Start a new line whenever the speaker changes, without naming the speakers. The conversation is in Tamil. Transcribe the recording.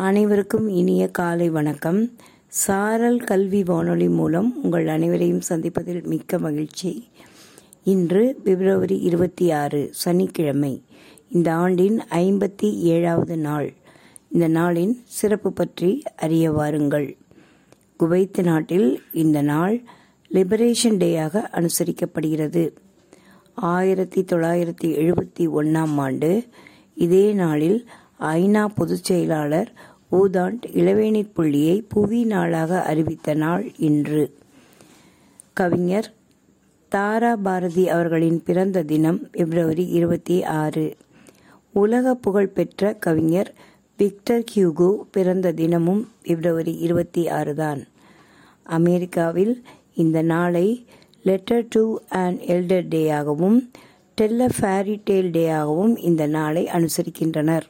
அனைவருக்கும் இனிய காலை வணக்கம். சாரல் கல்வி வானொலி மூலம் உங்கள் அனைவரையும் சந்திப்பதில் மிக்க மகிழ்ச்சி. இன்று பிப்ரவரி இருபத்தி ஆறு சனிக்கிழமை. இந்த ஆண்டின் ஐம்பத்தி ஏழாவது நாள். இந்த நாளின் சிறப்பு பற்றி அறிய வாருங்கள். குவைத் நாட்டில் இந்த நாள் லிபரேஷன் டேயாக அனுசரிக்கப்படுகிறது. ஆயிரத்தி தொள்ளாயிரத்தி எழுபத்தி ஒன்றாம் ஆண்டு இதே நாளில் ஐநா பொதுச் செயலாளர் ஊதாண்ட் இளவேனிற் புள்ளியை புவி நாளாக அறிவித்த நாள் இன்று. கவிஞர் தாரா பாரதி அவர்களின் பிறந்த தினம் பிப்ரவரி இருபத்தி ஆறு. உலக புகழ்பெற்ற கவிஞர் விக்டர் ஹியூகோ பிறந்த தினமும் பிப்ரவரி இருபத்தி ஆறு தான். அமெரிக்காவில் இந்த நாளை லெட்டர் டு அண்ட் எல்டர் டேயாகவும் டெல்ல ஃபேரி டேல் டேயாகவும் இந்த நாளை அனுசரிக்கின்றனர்.